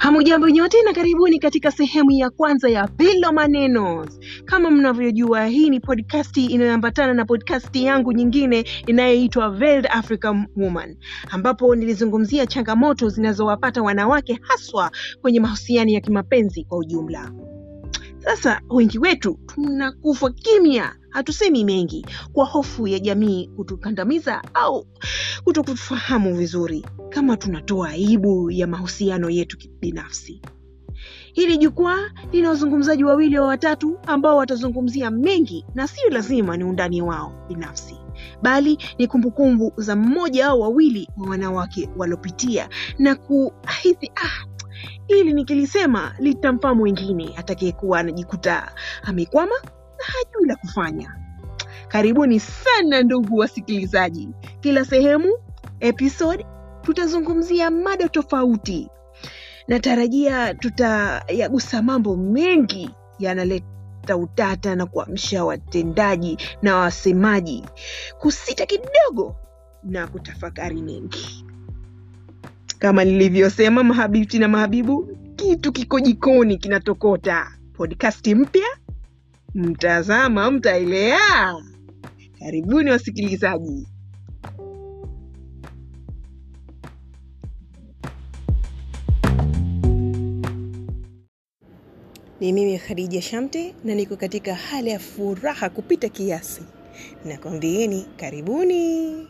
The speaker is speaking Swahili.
Hamujambo nyote na karibuni katika sehemu ya kwanza ya Bila Maneno. Kama mnavyojua, hii ni podcasti inayoambatana na podcasti yangu nyingine inayoitwa Veiled African Woman, ambapo nilizungumzia changamoto zinazowapata wanawake haswa kwenye mahusiano ya kimapenzi kwa ujumla. Sasa wengi wetu tunakufa kimya, hatusemi mengi kwa hofu ya jamii kutukandamiza au kutokufahamu vizuri, kama tunatoa aibu ya mahusiano yetu binafsi. Hili jukwaa lina wazungumzaji wawili wa watatu ambao watazungumzia mengi, na sio lazima ni undani wao binafsi, bali ni kumbukumbu za mmoja au wawili wa wanawake waliopitia na kuhisi ah, ili nikilisema litamfaa mwingine atakayekuwa anajikuta amekwama la kufanya. Karibuni sana ndugu wasikilizaji. Kila sehemu episode tutazungumzia mada tofauti. Natarajia tutayagusa mambo mengi yanaleta utata na kuamsha watendaji na wasemaji kusita kidogo na kutafakari mengi. Kama nilivyosema, mahabibti na mahabibu, kitu kiko jikoni kinatokota. Podcasti mpya mtazama, mtaelea. Karibuni wasikilizaji. Ni mimi Khadija Shamte na niko katika hali ya furaha kupita kiasi. Nakwambieni karibuni.